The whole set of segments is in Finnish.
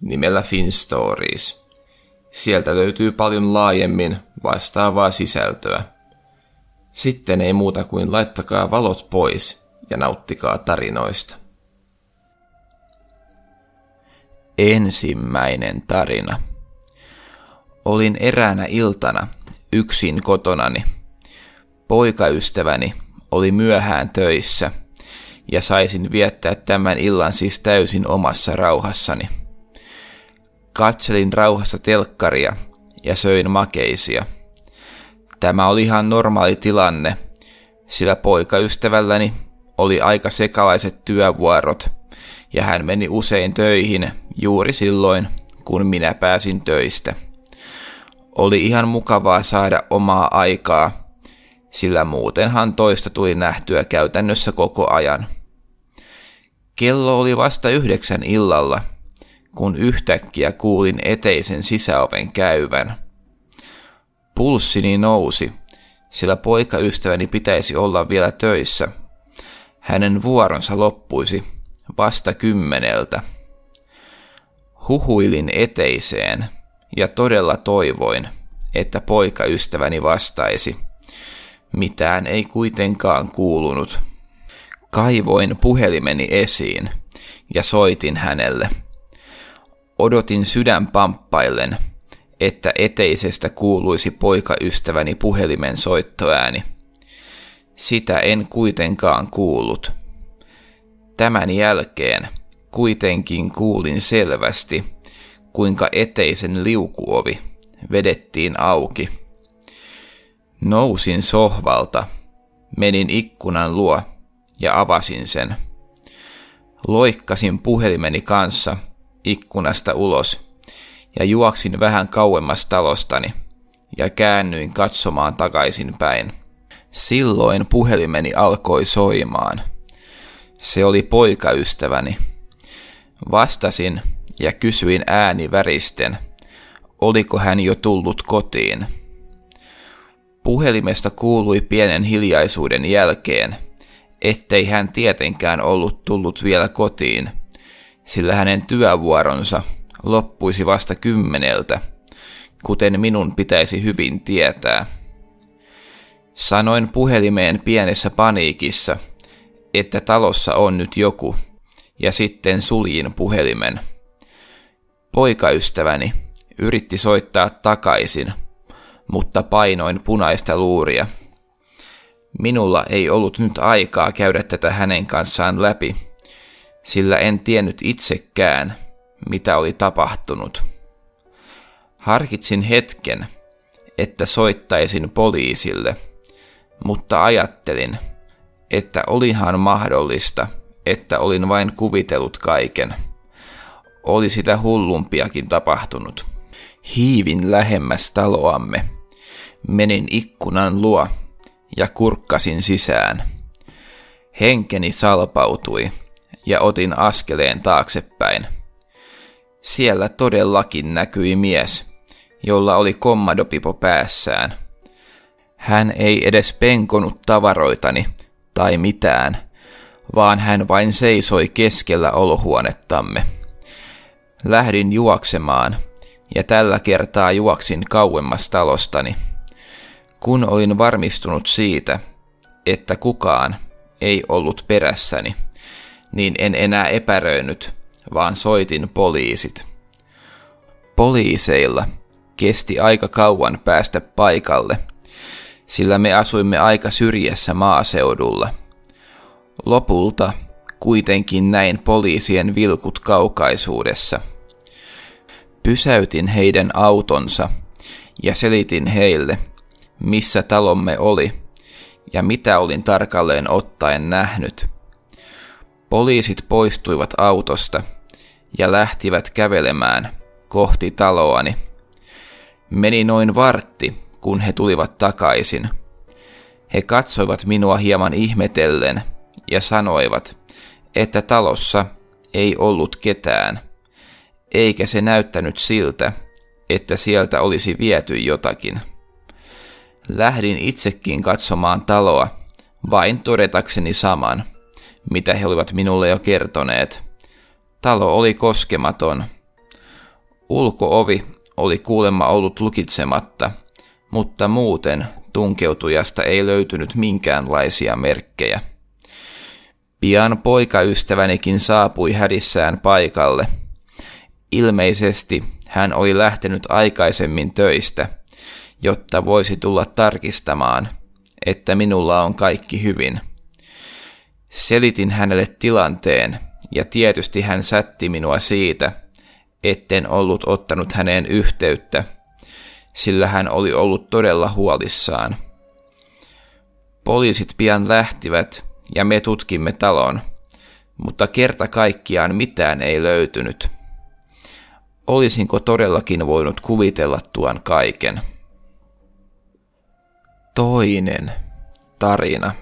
nimellä FinStories. Sieltä löytyy paljon laajemmin vastaavaa sisältöä. Sitten ei muuta kuin laittakaa valot pois ja nauttikaa tarinoista. Ensimmäinen tarina. Olin eräänä iltana yksin kotonani. Poikaystäväni oli myöhään töissä ja saisin viettää tämän illan siis täysin omassa rauhassani. Katselin rauhassa telkkaria ja söin makeisia. Tämä oli ihan normaali tilanne, sillä poikaystävälläni oli aika sekalaiset työvuorot ja hän meni usein töihin juuri silloin, kun minä pääsin töistä. Oli ihan mukavaa saada omaa aikaa, sillä muutenhan toista tuli nähtyä käytännössä koko ajan. Kello oli vasta yhdeksän illalla – kun yhtäkkiä kuulin eteisen sisäoven käyvän. Pulssini nousi, sillä poikaystäväni pitäisi olla vielä töissä. Hänen vuoronsa loppuisi vasta kymmeneltä. Huhuilin eteiseen ja todella toivoin, että poikaystäväni vastaisi. Mitään ei kuitenkaan kuulunut. Kaivoin puhelimeni esiin ja soitin hänelle – Odotin sydän pamppaillen, että eteisestä kuuluisi poikaystäväni puhelimen soittoääni. Sitä en kuitenkaan kuullut. Tämän jälkeen kuitenkin kuulin selvästi, kuinka eteisen liukuovi vedettiin auki. Nousin sohvalta, menin ikkunan luo ja avasin sen. Loikkasin puhelimeni kanssa – ikkunasta ulos ja juoksin vähän kauemmas talostani ja käännyin katsomaan takaisin päin. Silloin puhelimeni alkoi soimaan. Se oli poikaystäväni. Vastasin ja kysyin ääni väristen, oliko hän jo tullut kotiin. Puhelimesta kuului pienen hiljaisuuden jälkeen, ettei hän tietenkään ollut tullut vielä kotiin – sillä hänen työvuoronsa loppuisi vasta kymmeneltä, kuten minun pitäisi hyvin tietää. Sanoin puhelimeen pienessä paniikissa, että talossa on nyt joku, ja sitten suljin puhelimen. Poikaystäväni yritti soittaa takaisin, mutta painoin punaista luuria. Minulla ei ollut nyt aikaa käydä tätä hänen kanssaan läpi – sillä en tiennyt itsekään, mitä oli tapahtunut. Harkitsin hetken, että soittaisin poliisille, mutta ajattelin, että olihan mahdollista, että olin vain kuvitellut kaiken. Oli sitä hullumpiakin tapahtunut. Hiivin lähemmäs taloamme. Menin ikkunan luo ja kurkkasin sisään. Henkeni salpautui ja otin askeleen taaksepäin. Siellä todellakin näkyi mies, jolla oli kommadopipo päässään. Hän ei edes penkonut tavaroitani tai mitään, vaan hän vain seisoi keskellä olohuonettamme. Lähdin juoksemaan, ja tällä kertaa juoksin kauemmas talostani. Kun olin varmistunut siitä, että kukaan ei ollut perässäni, niin en enää epäröinyt, vaan soitin poliisit. Poliiseilla kesti aika kauan päästä paikalle, sillä me asuimme aika syrjässä maaseudulla. Lopulta kuitenkin näin poliisien vilkut kaukaisuudessa. Pysäytin heidän autonsa ja selitin heille, missä talomme oli ja mitä olin tarkalleen ottaen nähnyt – Poliisit poistuivat autosta ja lähtivät kävelemään kohti taloani. Meni noin vartti, kun he tulivat takaisin. He katsoivat minua hieman ihmetellen ja sanoivat, että talossa ei ollut ketään, eikä se näyttänyt siltä, että sieltä olisi viety jotakin. Lähdin itsekin katsomaan taloa, vain todetakseni saman, mitä he olivat minulle jo kertoneet. Talo oli koskematon. Ulkoovi oli kuulemma ollut lukitsematta, mutta muuten tunkeutujasta ei löytynyt minkäänlaisia merkkejä. Pian poikaystävänikin saapui hädissään paikalle. Ilmeisesti hän oli lähtenyt aikaisemmin töistä, jotta voisi tulla tarkistamaan, että minulla on kaikki hyvin. Selitin hänelle tilanteen ja tietysti hän sätti minua siitä, etten ollut ottanut häneen yhteyttä, sillä hän oli ollut todella huolissaan. Poliisit pian lähtivät ja me tutkimme talon, mutta kerta kaikkiaan mitään ei löytynyt. Olisinko todellakin voinut kuvitella tuon kaiken? Toinen tarina.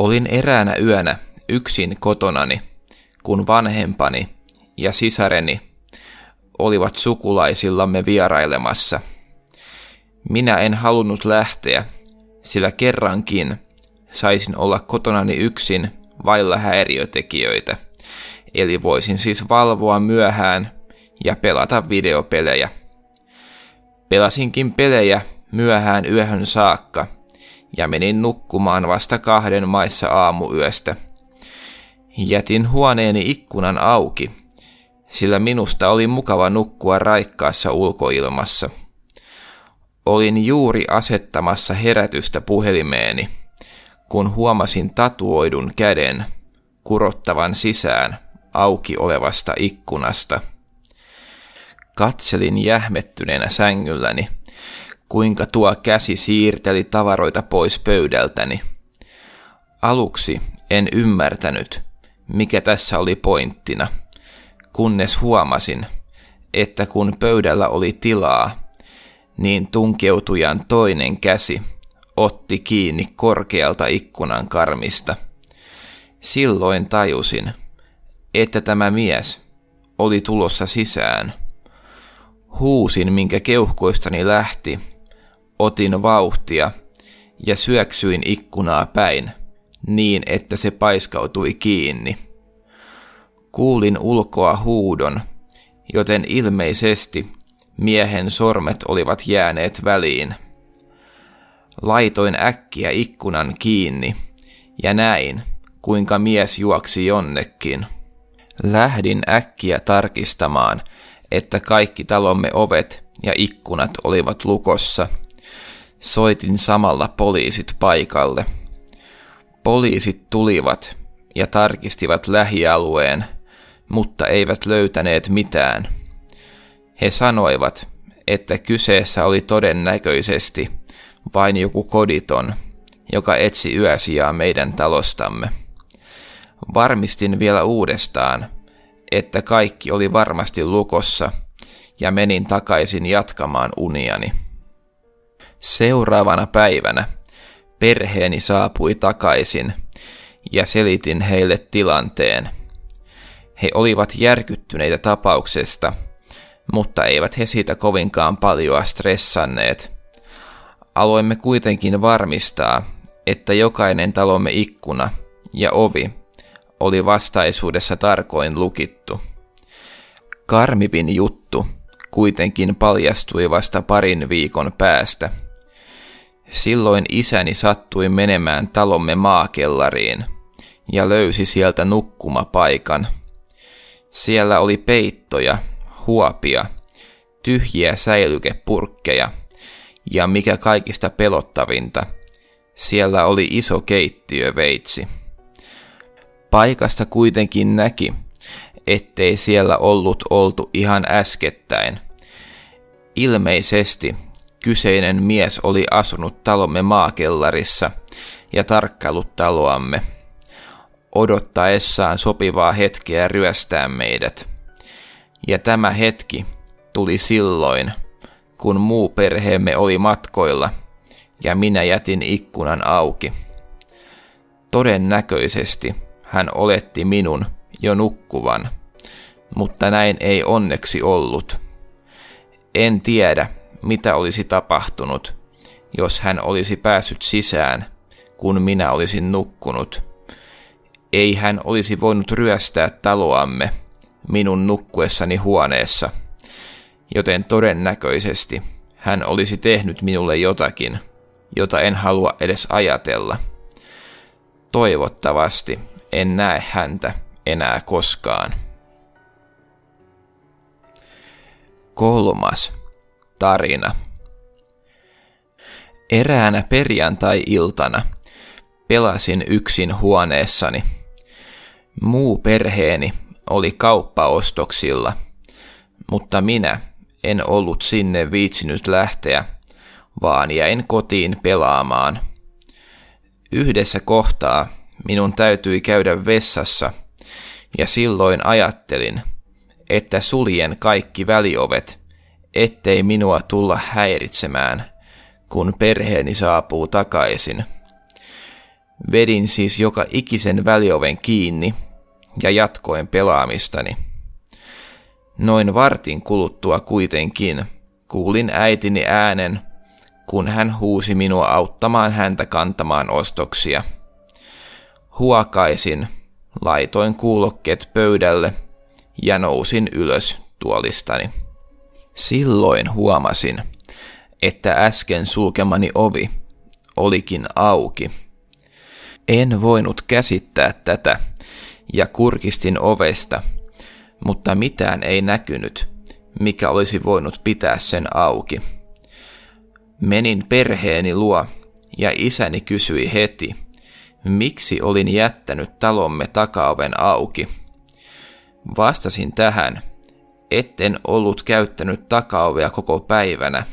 Olin eräänä yönä yksin kotonani, kun vanhempani ja sisareni olivat sukulaisillamme vierailemassa. Minä en halunnut lähteä, sillä kerrankin saisin olla kotonani yksin vailla häiriötekijöitä, eli voisin siis valvoa myöhään ja pelata videopelejä. Pelasinkin pelejä myöhään yöhön saakka ja menin nukkumaan vasta kahden maissa aamuyöstä. Jätin huoneeni ikkunan auki, sillä minusta oli mukava nukkua raikkaassa ulkoilmassa. Olin juuri asettamassa herätystä puhelimeeni, kun huomasin tatuoidun käden kurottavan sisään auki olevasta ikkunasta. Katselin jähmettyneenä sängylläni – kuinka tuo käsi siirteli tavaroita pois pöydältäni. Aluksi en ymmärtänyt, mikä tässä oli pointtina, kunnes huomasin, että kun pöydällä oli tilaa, niin tunkeutujan toinen käsi otti kiinni korkealta ikkunan karmista. Silloin tajusin, että tämä mies oli tulossa sisään. Huusin, minkä keuhkoistani lähti, Otin vauhtia ja syöksyin ikkunaa päin niin, että se paiskautui kiinni. Kuulin ulkoa huudon, joten ilmeisesti miehen sormet olivat jääneet väliin. Laitoin äkkiä ikkunan kiinni ja näin, kuinka mies juoksi jonnekin. Lähdin äkkiä tarkistamaan, että kaikki talomme ovet ja ikkunat olivat lukossa – Soitin samalla poliisit paikalle. Poliisit tulivat ja tarkistivat lähialueen, mutta eivät löytäneet mitään. He sanoivat, että kyseessä oli todennäköisesti vain joku koditon, joka etsi yösijaa meidän talostamme. Varmistin vielä uudestaan, että kaikki oli varmasti lukossa, ja menin takaisin jatkamaan uniani. Seuraavana päivänä perheeni saapui takaisin ja selitin heille tilanteen. He olivat järkyttyneitä tapauksesta, mutta eivät he siitä kovinkaan paljoa stressanneet. Aloimme kuitenkin varmistaa, että jokainen talomme ikkuna ja ovi oli vastaisuudessa tarkoin lukittu. Karmivin juttu kuitenkin paljastui vasta parin viikon päästä – Silloin isäni sattui menemään talomme maakellariin ja löysi sieltä nukkumapaikan. Siellä oli peittoja, huopia, tyhjiä säilykepurkkeja ja mikä kaikista pelottavinta, siellä oli iso keittiöveitsi. Paikasta kuitenkin näki, ettei siellä ollut oltu ihan äskettäin. Ilmeisesti Kyseinen mies oli asunut talomme maakellarissa ja tarkkailut taloamme, odottaessaan sopivaa hetkeä ryöstää meidät. Ja tämä hetki tuli silloin, kun muu perheemme oli matkoilla ja minä jätin ikkunan auki. Todennäköisesti hän oletti minun jo nukkuvan, mutta näin ei onneksi ollut. En tiedä, mitä olisi tapahtunut, jos hän olisi päässyt sisään, kun minä olisin nukkunut. Ei hän olisi voinut ryöstää taloamme minun nukkuessani huoneessa, joten todennäköisesti hän olisi tehnyt minulle jotakin, jota en halua edes ajatella. Toivottavasti en näe häntä enää koskaan. Kolmas tarina. Eräänä perjantai-iltana pelasin yksin huoneessani. Muu perheeni oli kauppaostoksilla, mutta minä en ollut sinne viitsinyt lähteä, vaan jäin kotiin pelaamaan. Yhdessä kohtaa minun täytyi käydä vessassa, ja silloin ajattelin, että suljen kaikki väliovet, ettei minua tulla häiritsemään, kun perheeni saapuu takaisin. Vedin siis joka ikisen välioven kiinni ja jatkoin pelaamistani. Noin vartin kuluttua kuitenkin kuulin äitini äänen, kun hän huusi minua auttamaan häntä kantamaan ostoksia. Huokaisin, laitoin kuulokkeet pöydälle ja nousin ylös tuolistani. Silloin huomasin, että äsken sulkemani ovi olikin auki. En voinut käsittää tätä ja kurkistin ovesta, mutta mitään ei näkynyt, mikä olisi voinut pitää sen auki. Menin perheeni luo ja isäni kysyi heti, miksi olin jättänyt talomme takaoven auki. Vastasin tähän, etten ollut käyttänyt takaovea koko päivänä,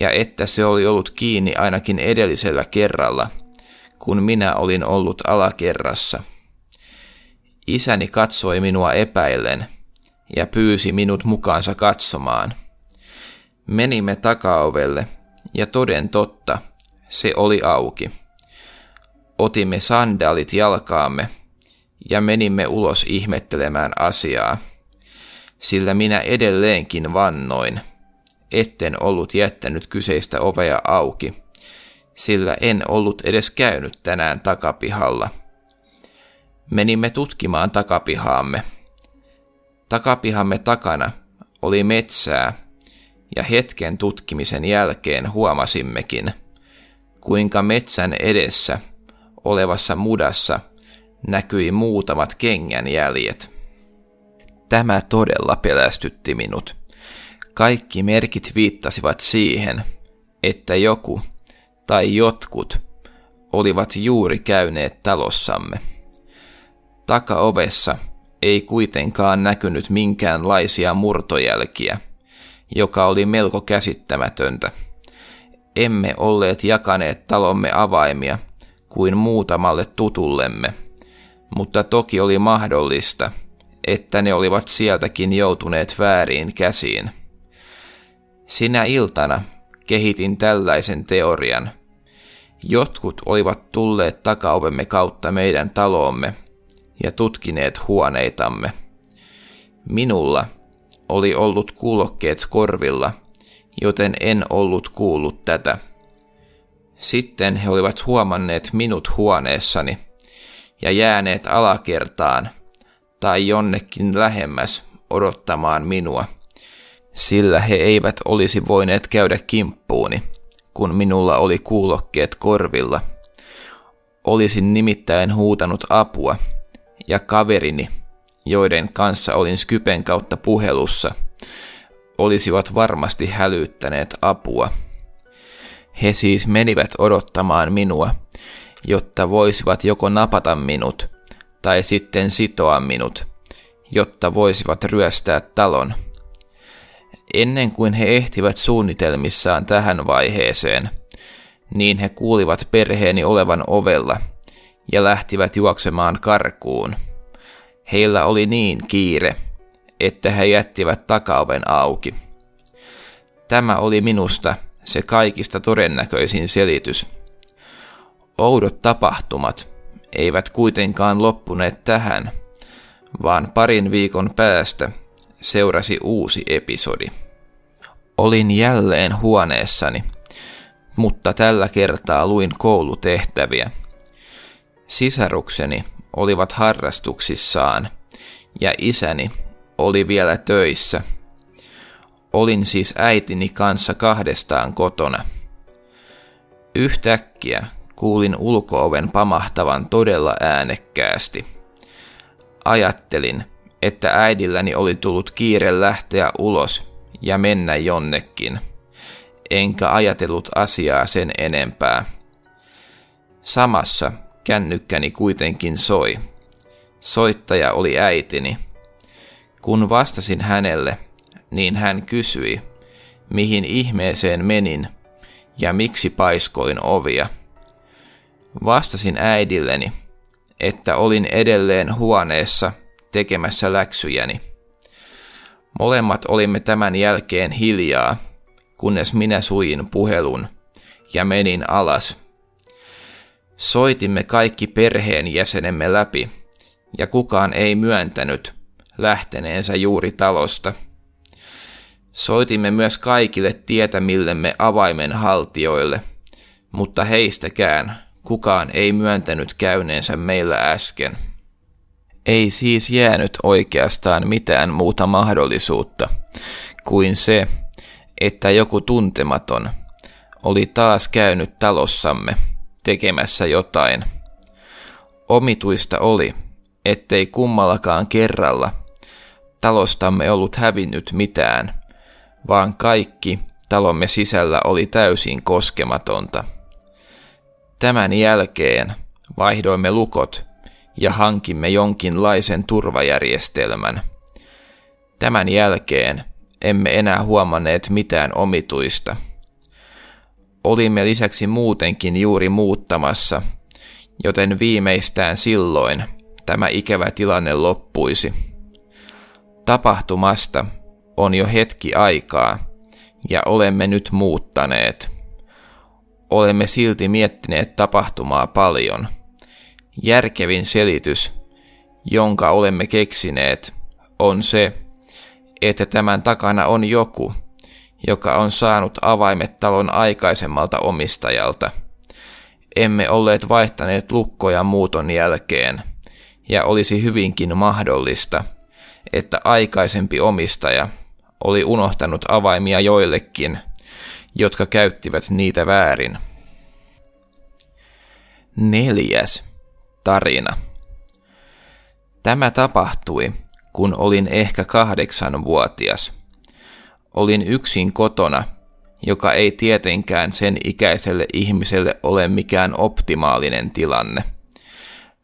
ja että se oli ollut kiinni ainakin edellisellä kerralla, kun minä olin ollut alakerrassa. Isäni katsoi minua epäillen ja pyysi minut mukaansa katsomaan. Menimme takaovelle ja toden totta, se oli auki. Otimme sandaalit jalkaamme ja menimme ulos ihmettelemään asiaa, sillä minä edelleenkin vannoin, etten ollut jättänyt kyseistä ovea auki, sillä en ollut edes käynyt tänään takapihalla. Menimme tutkimaan takapihaamme. Takapihamme takana oli metsää, ja hetken tutkimisen jälkeen huomasimmekin, kuinka metsän edessä olevassa mudassa näkyi muutamat kengänjäljet. Tämä todella pelästytti minut. Kaikki merkit viittasivat siihen, että joku tai jotkut olivat juuri käyneet talossamme. Takaovessa ei kuitenkaan näkynyt minkäänlaisia murtojälkiä, joka oli melko käsittämätöntä. Emme olleet jakaneet talomme avaimia kuin muutamalle tutullemme, mutta toki oli mahdollista, että ne olivat sieltäkin joutuneet vääriin käsiin. Sinä iltana kehitin tällaisen teorian. Jotkut olivat tulleet takaovemme kautta meidän taloomme ja tutkineet huoneitamme. Minulla oli ollut kuulokkeet korvilla, joten en ollut kuullut tätä. Sitten he olivat huomanneet minut huoneessani ja jääneet alakertaan tai jonnekin lähemmäs odottamaan minua, sillä he eivät olisi voineet käydä kimppuuni, kun minulla oli kuulokkeet korvilla. Olisin nimittäin huutanut apua, ja kaverini, joiden kanssa olin Skypen kautta puhelussa, olisivat varmasti hälyttäneet apua. He siis menivät odottamaan minua, jotta voisivat joko napata minut tai sitten sitoa minut, jotta voisivat ryöstää talon. Ennen kuin he ehtivät suunnitelmissaan tähän vaiheeseen, niin he kuulivat perheeni olevan ovella ja lähtivät juoksemaan karkuun. Heillä oli niin kiire, että he jättivät takaoven auki. Tämä oli minusta se kaikista todennäköisin selitys. Oudot tapahtumat eivät kuitenkaan loppuneet tähän, vaan parin viikon päästä seurasi uusi episodi. Olin jälleen huoneessani, mutta tällä kertaa luin koulutehtäviä. Sisarukseni olivat harrastuksissaan ja isäni oli vielä töissä. Olin siis äitini kanssa kahdestaan kotona. Yhtäkkiä kuulin ulkooven pamahtavan todella äänekkäästi. Ajattelin, että äidilläni oli tullut kiire lähteä ulos ja mennä jonnekin, enkä ajatellut asiaa sen enempää. Samassa kännykkäni kuitenkin soi. Soittaja oli äitini. Kun vastasin hänelle, niin hän kysyi, mihin ihmeeseen menin ja miksi paiskoin ovia. Vastasin äidilleni, että olin edelleen huoneessa tekemässä läksyjäni. Molemmat olimme tämän jälkeen hiljaa, kunnes minä suljin puhelun ja menin alas. Soitimme kaikki perheen jäsenemme läpi, ja kukaan ei myöntänyt lähteneensä juuri talosta. Soitimme myös kaikille tietämillemme avaimen haltioille, mutta heistäkään kukaan ei myöntänyt käyneensä meillä äsken. Ei siis jäänyt oikeastaan mitään muuta mahdollisuutta kuin se, että joku tuntematon oli taas käynyt talossamme tekemässä jotain. Omituista oli, ettei kummallakaan kerralla talostamme ollut hävinnyt mitään, vaan kaikki talomme sisällä oli täysin koskematonta. Tämän jälkeen vaihdoimme lukot ja hankimme jonkinlaisen turvajärjestelmän. Tämän jälkeen emme enää huomanneet mitään omituista. Olimme lisäksi muutenkin juuri muuttamassa, joten viimeistään silloin tämä ikävä tilanne loppuisi. Tapahtumasta on jo hetki aikaa ja olemme nyt muuttaneet. Olemme silti miettineet tapahtumaa paljon. Järkevin selitys, jonka olemme keksineet, on se, että tämän takana on joku, joka on saanut avaimet talon aikaisemmalta omistajalta. Emme olleet vaihtaneet lukkoja muuton jälkeen, ja olisi hyvinkin mahdollista, että aikaisempi omistaja oli unohtanut avaimia joillekin, jotka käyttivät niitä väärin. Neljäs tarina. Tämä tapahtui, kun olin ehkä kahdeksanvuotias. Olin yksin kotona, joka ei tietenkään sen ikäiselle ihmiselle ole mikään optimaalinen tilanne.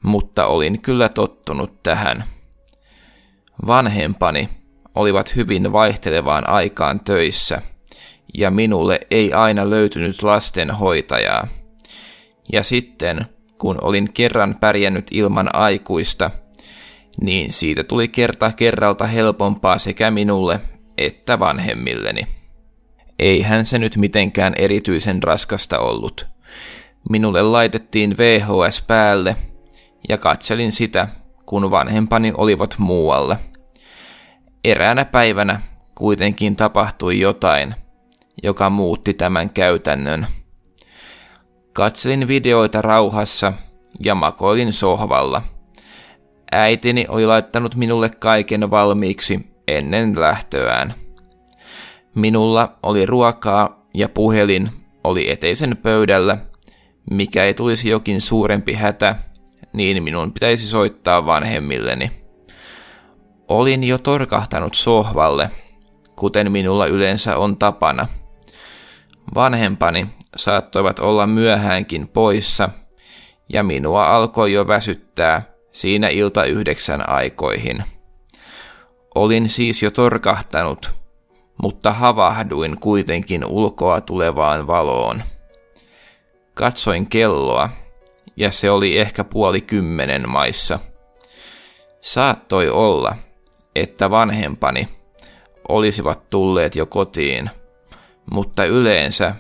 Mutta olin kyllä tottunut tähän. Vanhempani olivat hyvin vaihtelevaan aikaan töissä, ja minulle ei aina löytynyt lastenhoitajaa. Ja sitten, kun olin kerran pärjännyt ilman aikuista, niin siitä tuli kerta kerralta helpompaa sekä minulle että vanhemmilleni. Eihän se nyt mitenkään erityisen raskasta ollut. Minulle laitettiin VHS päälle ja katselin sitä, kun vanhempani olivat muualla. Eräänä päivänä kuitenkin tapahtui jotain, joka muutti tämän käytännön. Katselin videoita rauhassa ja makoilin sohvalla. Äitini oli laittanut minulle kaiken valmiiksi ennen lähtöään. Minulla oli ruokaa ja puhelin oli eteisen pöydällä. Mikä ei tulisi jokin suurempi hätä, niin minun pitäisi soittaa vanhemmilleni. Olin jo torkahtanut sohvalle, kuten minulla yleensä on tapana. Vanhempani saattoivat olla myöhäänkin poissa, ja minua alkoi jo väsyttää siinä ilta yhdeksän aikoihin. Olin siis jo torkahtanut, mutta havahduin kuitenkin ulkoa tulevaan valoon. Katsoin kelloa, ja se oli ehkä puoli kymmenen maissa. Saattoi olla, että vanhempani olisivat tulleet jo kotiin, mutta yleensä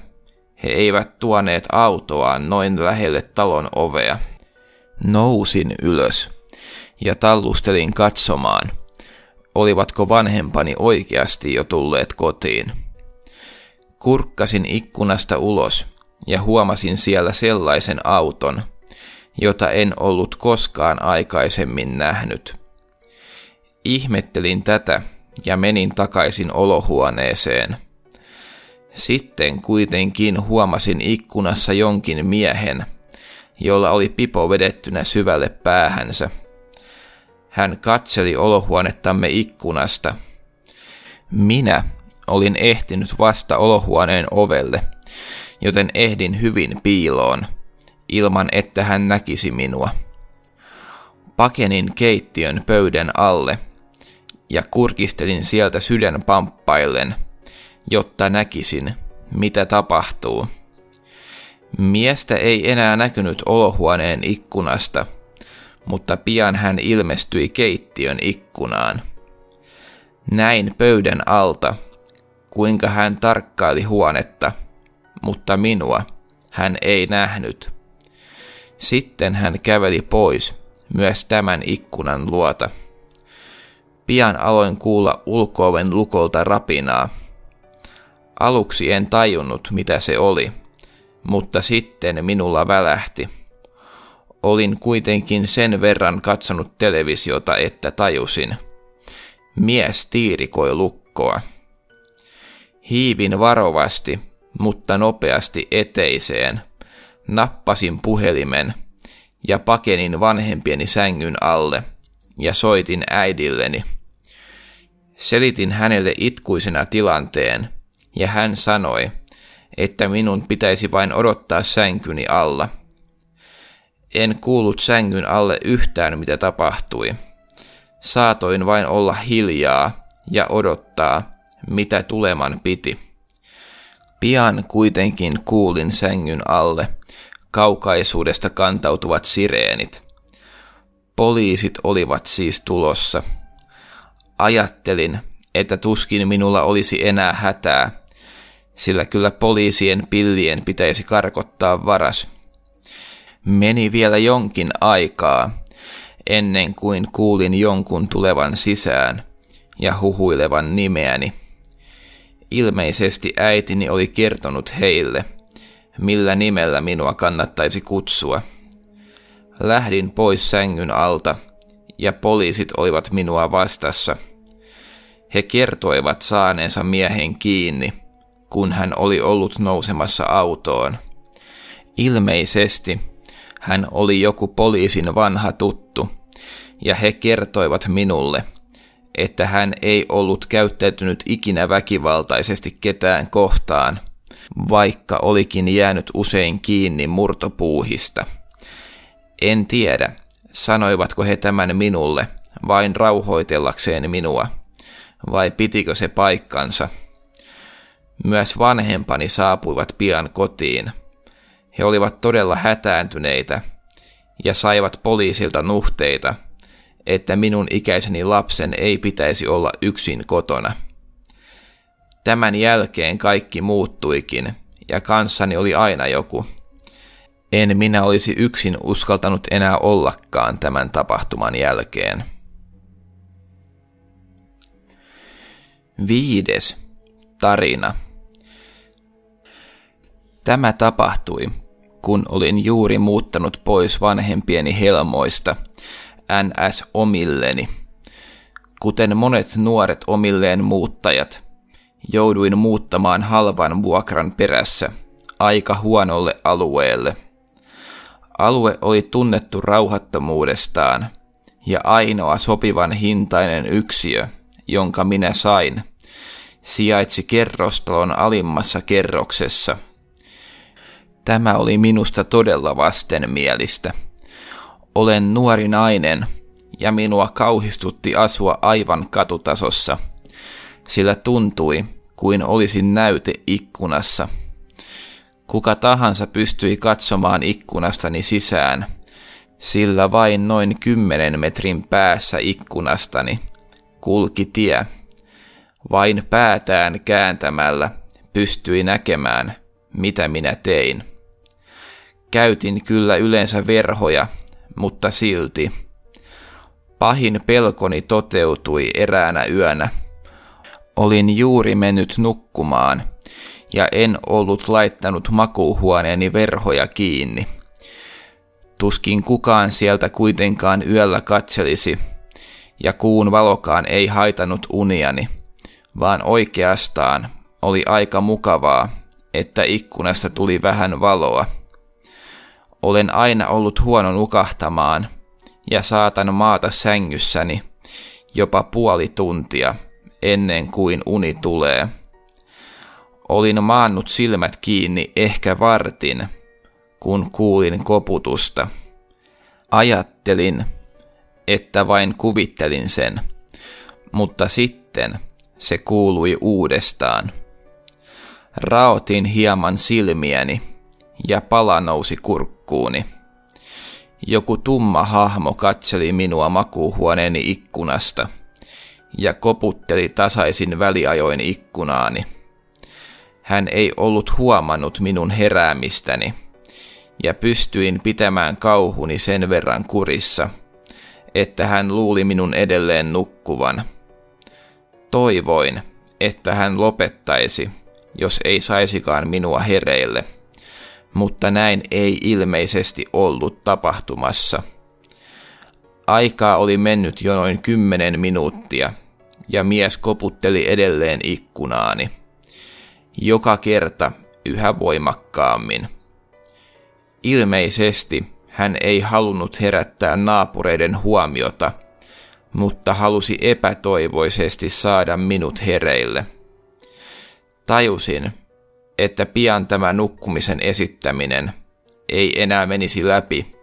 he eivät tuoneet autoaan noin lähelle talon ovea. Nousin ylös ja tallustelin katsomaan, olivatko vanhempani oikeasti jo tulleet kotiin. Kurkkasin ikkunasta ulos ja huomasin siellä sellaisen auton, jota en ollut koskaan aikaisemmin nähnyt. Ihmettelin tätä ja menin takaisin olohuoneeseen. Sitten kuitenkin huomasin ikkunassa jonkin miehen, jolla oli pipo vedettynä syvälle päähänsä. Hän katseli olohuonettamme ikkunasta. Minä olin ehtinyt vasta olohuoneen ovelle, joten ehdin hyvin piiloon, ilman että hän näkisi minua. Pakenin keittiön pöydän alle ja kurkistelin sieltä sydän pamppaillen, jotta näkisin, mitä tapahtuu. Miestä ei enää näkynyt olohuoneen ikkunasta, mutta pian hän ilmestyi keittiön ikkunaan. Näin pöydän alta, kuinka hän tarkkaili huonetta, mutta minua hän ei nähnyt. Sitten hän käveli pois myös tämän ikkunan luota. Pian aloin kuulla ulkooven lukolta rapinaa. Aluksi en tajunnut, mitä se oli, mutta sitten minulla välähti. Olin kuitenkin sen verran katsonut televisiota, että tajusin. Mies tiirikoi lukkoa. Hiivin varovasti, mutta nopeasti eteiseen. Nappasin puhelimen ja pakenin vanhempieni sängyn alle ja soitin äidilleni. Selitin hänelle itkuisena tilanteen, ja hän sanoi, että minun pitäisi vain odottaa sänkyni alla. En kuullut sängyn alle yhtään, mitä tapahtui. Saatoin vain olla hiljaa ja odottaa, mitä tuleman piti. Pian kuitenkin kuulin sängyn alle kaukaisuudesta kantautuvat sireenit. Poliisit olivat siis tulossa – Ajattelin, että tuskin minulla olisi enää hätää, sillä kyllä poliisien pillien pitäisi karkottaa varas. Meni vielä jonkin aikaa, ennen kuin kuulin jonkun tulevan sisään ja huhuilevan nimeäni. Ilmeisesti äitini oli kertonut heille, millä nimellä minua kannattaisi kutsua. Lähdin pois sängyn alta, ja poliisit olivat minua vastassa – he kertoivat saaneensa miehen kiinni, kun hän oli ollut nousemassa autoon. Ilmeisesti hän oli joku poliisin vanha tuttu, ja he kertoivat minulle, että hän ei ollut käyttäytynyt ikinä väkivaltaisesti ketään kohtaan, vaikka olikin jäänyt usein kiinni murtopuuhista. En tiedä, sanoivatko he tämän minulle vain rauhoitellakseen minua – vai pitikö se paikkansa? Myös vanhempani saapuivat pian kotiin. He olivat todella hätääntyneitä ja saivat poliisilta nuhteita, että minun ikäiseni lapsen ei pitäisi olla yksin kotona. Tämän jälkeen kaikki muuttuikin, ja kanssani oli aina joku. En minä olisi yksin uskaltanut enää ollakaan tämän tapahtuman jälkeen. Viides tarina. Tämä tapahtui, kun olin juuri muuttanut pois vanhempieni helmoista, NS omilleni. Kuten monet nuoret omilleen muuttajat, jouduin muuttamaan halvan vuokran perässä aika huonolle alueelle. Alue oli tunnettu rauhattomuudestaan ja ainoa sopivan hintainen yksiö, jonka minä sain, sijaitsi kerrostalon alimmassa kerroksessa. Tämä oli minusta todella vastenmielistä. Olen nuori nainen ja minua kauhistutti asua aivan katutasossa, sillä tuntui kuin olisin näyte ikkunassa. Kuka tahansa pystyi katsomaan ikkunastani sisään, sillä vain noin kymmenen metrin päässä ikkunastani kulki tie. Vain päätään kääntämällä pystyi näkemään, mitä minä tein. Käytin kyllä yleensä verhoja, mutta silti. Pahin pelkoni toteutui eräänä yönä. Olin juuri mennyt nukkumaan ja en ollut laittanut makuuhuoneeni verhoja kiinni. Tuskin kukaan sieltä kuitenkaan yöllä katselisi, ja kuun valokaan ei haitanut uniani, vaan oikeastaan oli aika mukavaa, että ikkunasta tuli vähän valoa. Olen aina ollut huono nukahtamaan, ja saatan maata sängyssäni jopa puoli tuntia ennen kuin uni tulee. Olin maannut silmät kiinni ehkä vartin, kun kuulin koputusta. Ajattelin, että vain kuvittelin sen, mutta sitten se kuului uudestaan. Raotin hieman silmiäni ja pala nousi kurkkuuni. Joku tumma hahmo katseli minua makuuhuoneeni ikkunasta ja koputteli tasaisin väliajoin ikkunaani. Hän ei ollut huomannut minun heräämistäni, ja pystyin pitämään kauhuni sen verran kurissa, että hän luuli minun edelleen nukkuvan. Toivoin, että hän lopettaisi, jos ei saisikaan minua hereille, mutta näin ei ilmeisesti ollut tapahtumassa. Aikaa oli mennyt jo noin kymmenen minuuttia, ja mies koputteli edelleen ikkunaani joka kerta yhä voimakkaammin. Ilmeisesti hän ei halunnut herättää naapureiden huomiota, mutta halusi epätoivoisesti saada minut hereille. Tajusin, että pian tämä nukkumisen esittäminen ei enää menisi läpi,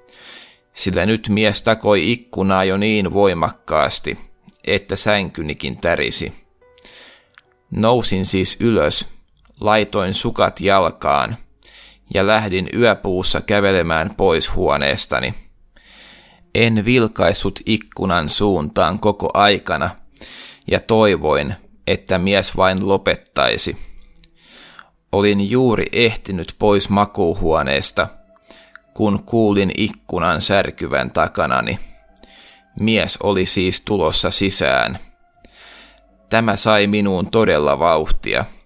sillä nyt mies takoi ikkunaa jo niin voimakkaasti, että sänkynikin tärisi. Nousin siis ylös laitoin sukat jalkaan ja lähdin yöpuussa kävelemään pois huoneestani. En vilkaissut ikkunan suuntaan koko aikana ja toivoin, että mies vain lopettaisi. Olin juuri ehtinyt pois makuuhuoneesta, kun kuulin ikkunan särkyvän takanani. Mies oli siis tulossa sisään. Tämä sai minuun todella vauhtia –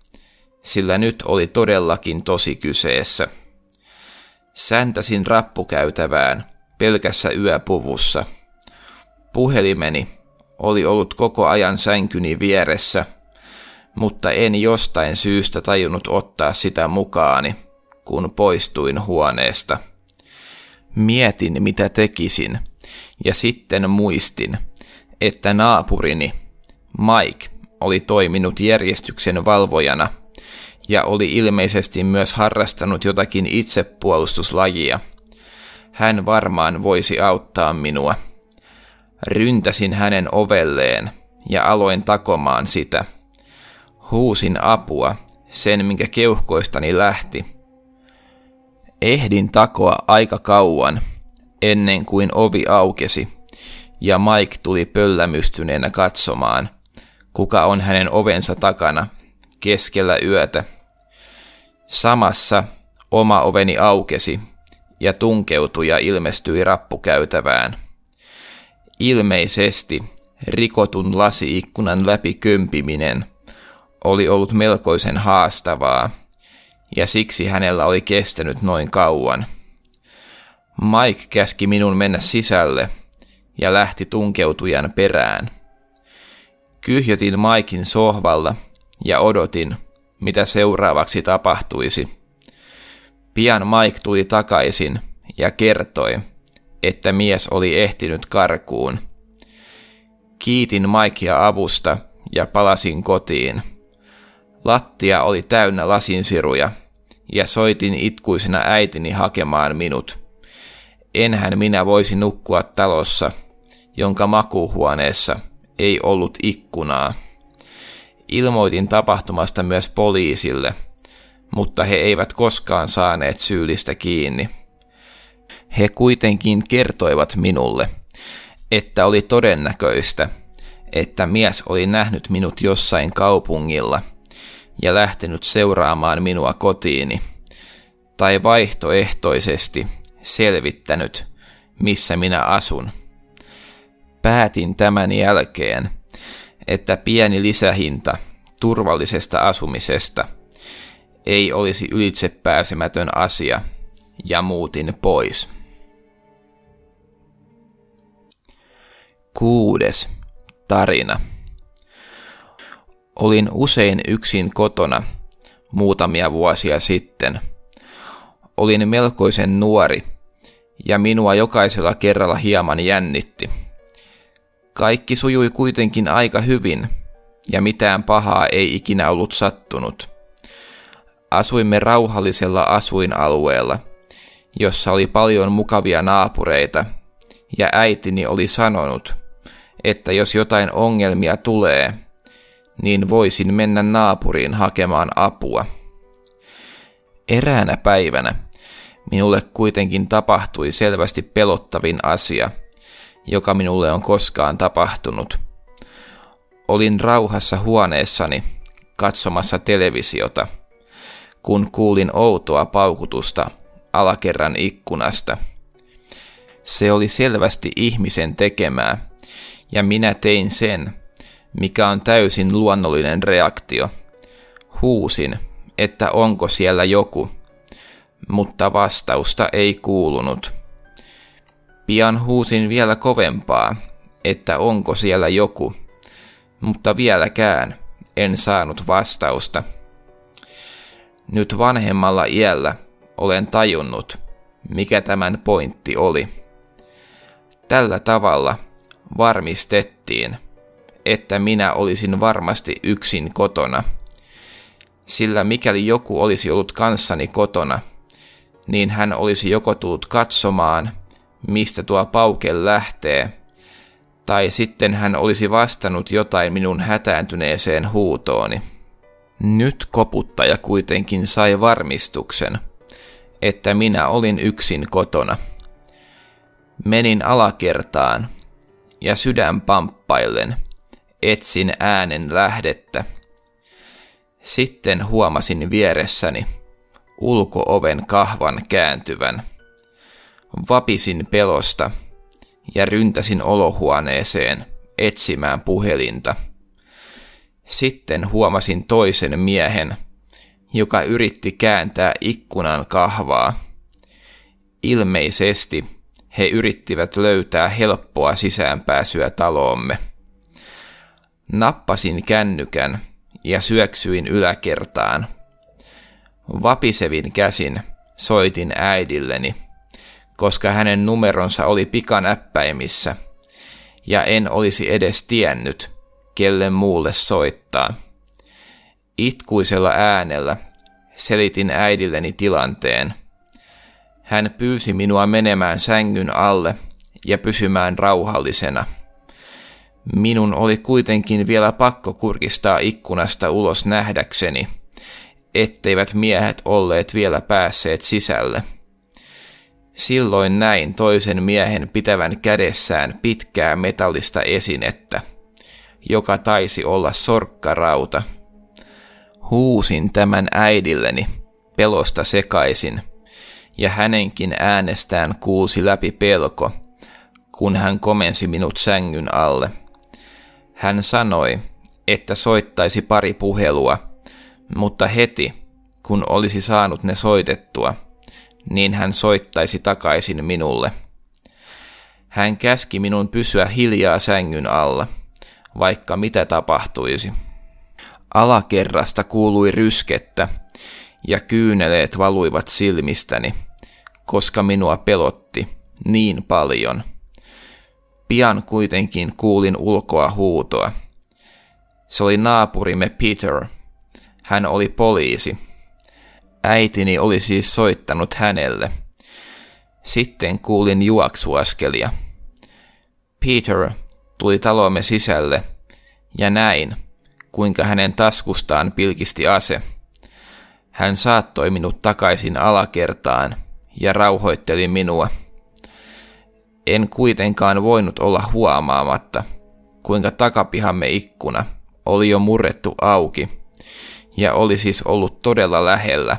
sillä nyt oli todellakin tosi kyseessä. Säntäsin rappukäytävään pelkässä yöpuvussa. Puhelimeni oli ollut koko ajan sänkyni vieressä, mutta en jostain syystä tajunnut ottaa sitä mukaani, kun poistuin huoneesta. Mietin, mitä tekisin, ja sitten muistin, että naapurini, Mike, oli toiminut järjestyksen valvojana – ja oli ilmeisesti myös harrastanut jotakin itsepuolustuslajia. Hän varmaan voisi auttaa minua. Ryntäsin hänen ovelleen ja aloin takomaan sitä. Huusin apua, sen minkä keuhkoistani lähti. Ehdin takoa aika kauan, ennen kuin ovi aukesi, ja Mike tuli pöllämystyneenä katsomaan, kuka on hänen ovensa takana keskellä yötä. Samassa oma oveni aukesi ja tunkeutuja ilmestyi rappukäytävään. Ilmeisesti rikotun lasiikkunan läpi kömpiminen oli ollut melkoisen haastavaa, ja siksi hänellä oli kestänyt noin kauan. Mike käski minun mennä sisälle ja lähti tunkeutujan perään. Kyhjötin Maikin sohvalla – ja odotin, mitä seuraavaksi tapahtuisi. Pian Mike tuli takaisin ja kertoi, että mies oli ehtinyt karkuun. Kiitin Mikea avusta ja palasin kotiin. Lattia oli täynnä lasinsiruja ja soitin itkuisena äitini hakemaan minut. Enhän minä voisi nukkua talossa, jonka makuuhuoneessa ei ollut ikkunaa. Ilmoitin tapahtumasta myös poliisille, mutta he eivät koskaan saaneet syyllistä kiinni. He kuitenkin kertoivat minulle, että oli todennäköistä, että mies oli nähnyt minut jossain kaupungilla ja lähtenyt seuraamaan minua kotiini, tai vaihtoehtoisesti selvittänyt, missä minä asun. Päätin tämän jälkeen, että pieni lisähinta turvallisesta asumisesta ei olisi ylitsepääsemätön asia ja muutin pois. Kuudes tarina. Olin usein yksin kotona muutamia vuosia sitten. Olin melkoisen nuori ja minua jokaisella kerralla hieman jännitti. Kaikki sujui kuitenkin aika hyvin ja mitään pahaa ei ikinä ollut sattunut. Asuimme rauhallisella asuinalueella, jossa oli paljon mukavia naapureita, ja äitini oli sanonut, että jos jotain ongelmia tulee, niin voisin mennä naapuriin hakemaan apua. Eräänä päivänä minulle kuitenkin tapahtui selvästi pelottavin asia, joka minulle on koskaan tapahtunut. Olin rauhassa huoneessani katsomassa televisiota, kun kuulin outoa paukutusta alakerran ikkunasta. Se oli selvästi ihmisen tekemää, ja minä tein sen, mikä on täysin luonnollinen reaktio. Huusin, että onko siellä joku, mutta vastausta ei kuulunut. Pian huusin vielä kovempaa, että onko siellä joku, mutta vieläkään en saanut vastausta. Nyt vanhemmalla iällä olen tajunnut, mikä tämän pointti oli. Tällä tavalla varmistettiin, että minä olisin varmasti yksin kotona. Sillä mikäli joku olisi ollut kanssani kotona, niin hän olisi joko tullut katsomaan, mistä tuo pauke lähtee, tai sitten hän olisi vastannut jotain minun hätääntyneeseen huutooni. Nyt koputtaja kuitenkin sai varmistuksen, että minä olin yksin kotona. Menin alakertaan ja sydän pamppaillen etsin äänen lähdettä. Sitten huomasin vieressäni ulkooven kahvan kääntyvän. Vapisin pelosta ja ryntäsin olohuoneeseen etsimään puhelinta. Sitten huomasin toisen miehen, joka yritti kääntää ikkunan kahvaa. Ilmeisesti he yrittivät löytää helppoa sisäänpääsyä taloomme. Nappasin kännykän ja syöksyin yläkertaan. Vapisevin käsin soitin äidilleni, koska hänen numeronsa oli pikanäppäimissä, ja en olisi edes tiennyt, kelle muulle soittaa. Itkuisella äänellä selitin äidilleni tilanteen. Hän pyysi minua menemään sängyn alle ja pysymään rauhallisena. Minun oli kuitenkin vielä pakko kurkistaa ikkunasta ulos nähdäkseni, etteivät miehet olleet vielä päässeet sisälle. Silloin näin toisen miehen pitävän kädessään pitkää metallista esinettä, joka taisi olla sorkkarauta. Huusin tämän äidilleni, pelosta sekaisin, ja hänenkin äänestään kuulsi läpi pelko, kun hän komensi minut sängyn alle. Hän sanoi, että soittaisi pari puhelua, mutta heti, kun olisi saanut ne soitettua, niin hän soittaisi takaisin minulle. Hän käski minun pysyä hiljaa sängyn alla, vaikka mitä tapahtuisi. Alakerrasta kuului ryskettä, ja kyyneleet valuivat silmistäni, koska minua pelotti niin paljon – Pian kuitenkin kuulin ulkoa huutoa. Se oli naapurimme Peter. Hän oli poliisi. Äitini oli siis soittanut hänelle. Sitten kuulin juoksuaskelia. Peter tuli talomme sisälle ja näin, kuinka hänen taskustaan pilkisti ase. Hän saattoi minut takaisin alakertaan ja rauhoitteli minua. En kuitenkaan voinut olla huomaamatta, kuinka takapihamme ikkuna oli jo murrettu auki, ja oli siis ollut todella lähellä,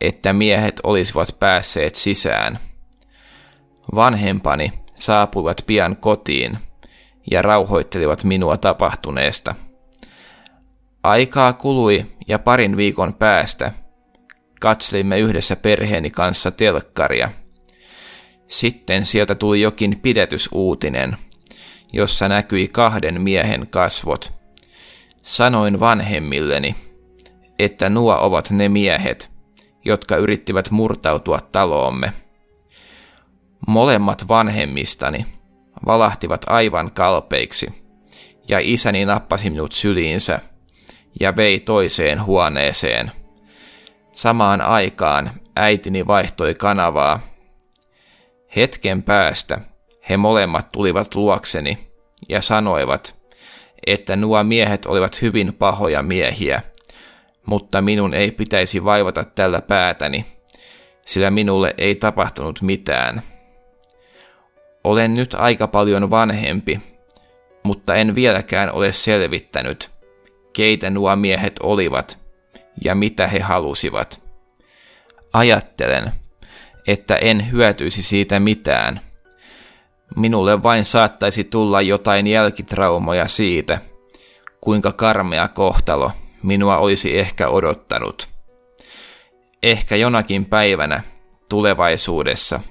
että miehet olisivat päässeet sisään. Vanhempani saapuivat pian kotiin ja rauhoittelivat minua tapahtuneesta. Aikaa kului ja parin viikon päästä katselimme yhdessä perheeni kanssa telkkaria. Sitten sieltä tuli jokin pidetysuutinen, jossa näkyi kahden miehen kasvot. Sanoin vanhemmilleni, että nuo ovat ne miehet, jotka yrittivät murtautua taloomme. Molemmat vanhemmistani valahtivat aivan kalpeiksi, ja isäni nappasi minut syliinsä ja vei toiseen huoneeseen. Samaan aikaan äitini vaihtoi kanavaa. Hetken päästä he molemmat tulivat luokseni ja sanoivat, että nuo miehet olivat hyvin pahoja miehiä, mutta minun ei pitäisi vaivata tällä päätäni, sillä minulle ei tapahtunut mitään. Olen nyt aika paljon vanhempi, mutta en vieläkään ole selvittänyt, keitä nuo miehet olivat ja mitä he halusivat. Ajattelen, että en hyötyisi siitä mitään. Minulle vain saattaisi tulla jotain jälkitraumoja siitä, kuinka karmea kohtalo minua olisi ehkä odottanut. Ehkä jonakin päivänä tulevaisuudessa –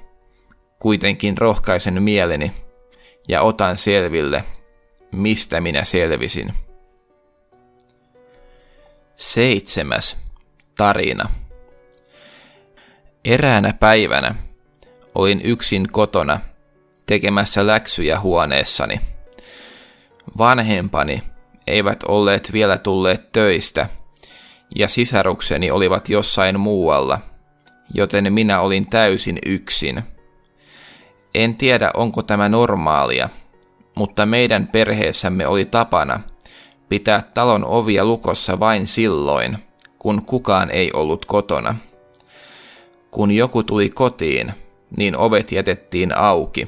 Kuitenkin rohkaisen mieleni ja otan selville, mistä minä selvisin. Seitsemäs tarina. Eräänä päivänä olin yksin kotona tekemässä läksyjä huoneessani. Vanhempani eivät olleet vielä tulleet töistä ja sisarukseni olivat jossain muualla, joten minä olin täysin yksin – en tiedä, onko tämä normaalia, mutta meidän perheessämme oli tapana pitää talon ovia lukossa vain silloin, kun kukaan ei ollut kotona. Kun joku tuli kotiin, niin ovet jätettiin auki.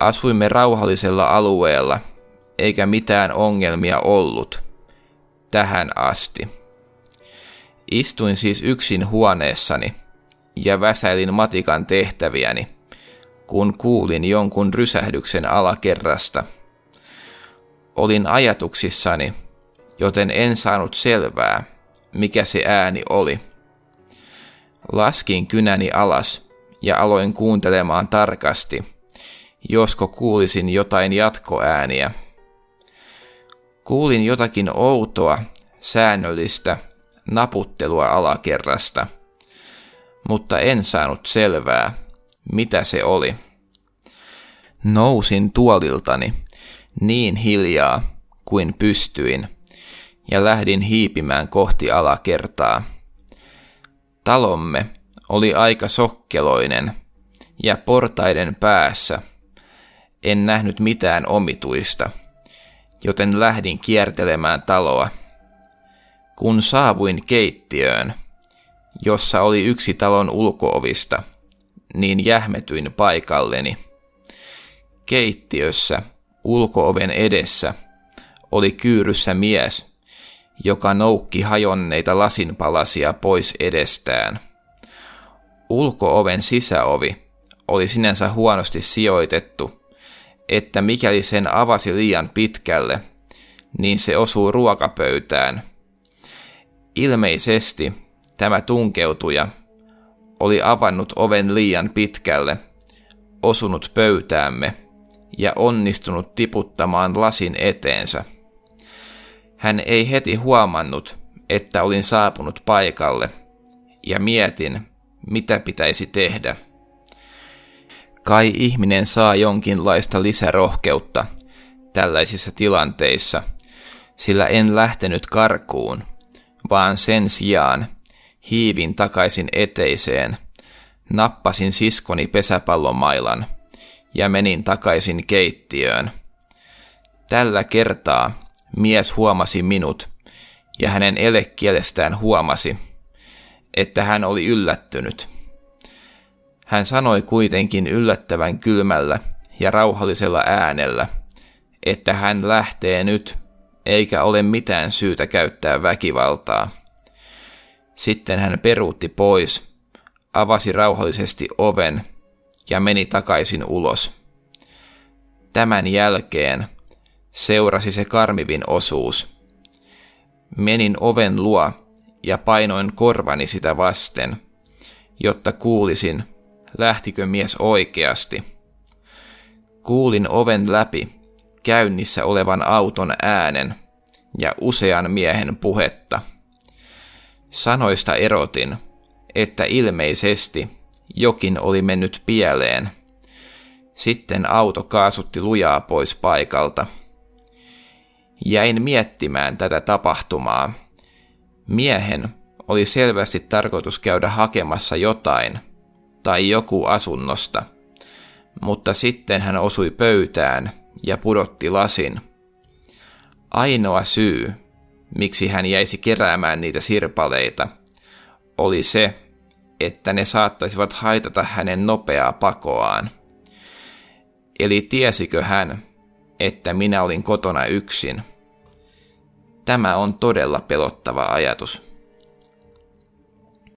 Asuimme rauhallisella alueella, eikä mitään ongelmia ollut. Tähän asti. Istuin siis yksin huoneessani ja väsäilin matikan tehtäviäni – kun kuulin jonkun rysähdyksen alakerrasta. Olin ajatuksissani, joten en saanut selvää, mikä se ääni oli. Laskin kynäni alas ja aloin kuuntelemaan tarkasti, josko kuulisin jotain jatkoääniä. Kuulin jotakin outoa, säännöllistä naputtelua alakerrasta, mutta en saanut selvää, mitä se oli. Nousin tuoliltani niin hiljaa kuin pystyin ja lähdin hiipimään kohti alakertaa. Talomme oli aika sokkeloinen ja portaiden päässä en nähnyt mitään omituista, joten lähdin kiertelemään taloa. Kun saavuin keittiöön, jossa oli yksi talon ulkoovista – niin jähmetyin paikalleni. Keittiössä, ulkooven edessä, oli kyyryssä mies, joka noukki hajonneita lasinpalasia pois edestään. Ulkooven sisäovi oli sinänsä huonosti sijoitettu, että mikäli sen avasi liian pitkälle, niin se osuu ruokapöytään. Ilmeisesti tämä tunkeutuja oli avannut oven liian pitkälle, osunut pöytäämme ja onnistunut tiputtamaan lasin eteensä. Hän ei heti huomannut, että olin saapunut paikalle, ja mietin, mitä pitäisi tehdä. Kai ihminen saa jonkinlaista lisärohkeutta tällaisissa tilanteissa, sillä en lähtenyt karkuun, vaan sen sijaan – hiivin takaisin eteiseen, nappasin siskoni pesäpallomailan ja menin takaisin keittiöön. Tällä kertaa mies huomasi minut ja hänen elekielestään huomasi, että hän oli yllättynyt. Hän sanoi kuitenkin yllättävän kylmällä ja rauhallisella äänellä, että hän lähtee nyt, eikä ole mitään syytä käyttää väkivaltaa. Sitten hän peruutti pois, avasi rauhallisesti oven ja meni takaisin ulos. Tämän jälkeen seurasi se karmivin osuus. Menin oven luo ja painoin korvani sitä vasten, jotta kuulisin, lähtikö mies oikeasti. Kuulin oven läpi käynnissä olevan auton äänen ja usean miehen puhetta. Sanoista erotin, että ilmeisesti jokin oli mennyt pieleen. Sitten auto kaasutti lujaa pois paikalta. Jäin miettimään tätä tapahtumaa. Miehen oli selvästi tarkoitus käydä hakemassa jotain tai joku asunnosta, mutta sitten hän osui pöytään ja pudotti lasin. Ainoa syy, miksi hän jäisi keräämään niitä sirpaleita, oli se, että ne saattaisivat haitata hänen nopeaa pakoaan. Eli tiesikö hän, että minä olin kotona yksin? Tämä on todella pelottava ajatus.